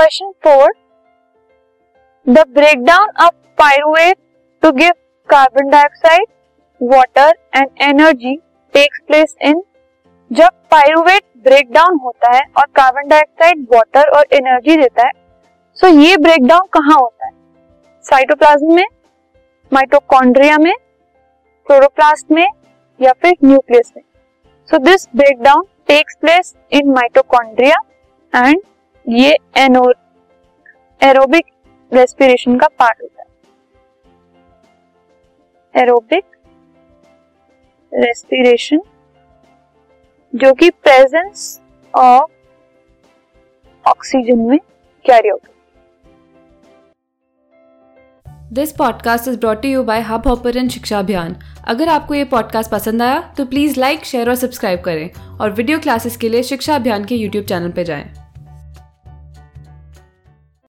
Question four the breakdown of pyruvate to give carbon dioxide water and energy takes place in जब pyruvate break down होता है और carbon dioxide water और energy देता है so so ये break down कहाँ होता है? साइटोप्लाज्म में माइटोकॉन्ड्रिया में क्लोरोप्लास्ट में या फिर न्यूक्लियस में? So this break down takes place in mitochondria and ये एरोबिक रेस्पिरेशन का पार्ट होता है। एरोबिक रेस्पिरेशन जो कि प्रेजेंस ऑफ़ ऑक्सीजन में carry out this podcast is brought you by Hubhopper Shiksha Abhiyan अगर आपको ये पॉडकास्ट पसंद आया तो प्लीज़ लाइक शेयर और सब्सक्राइब करें। और वीडियो क्लासेस के लिए शिक्षा अभियान के यूट्यूब चैनल पर जाएँ।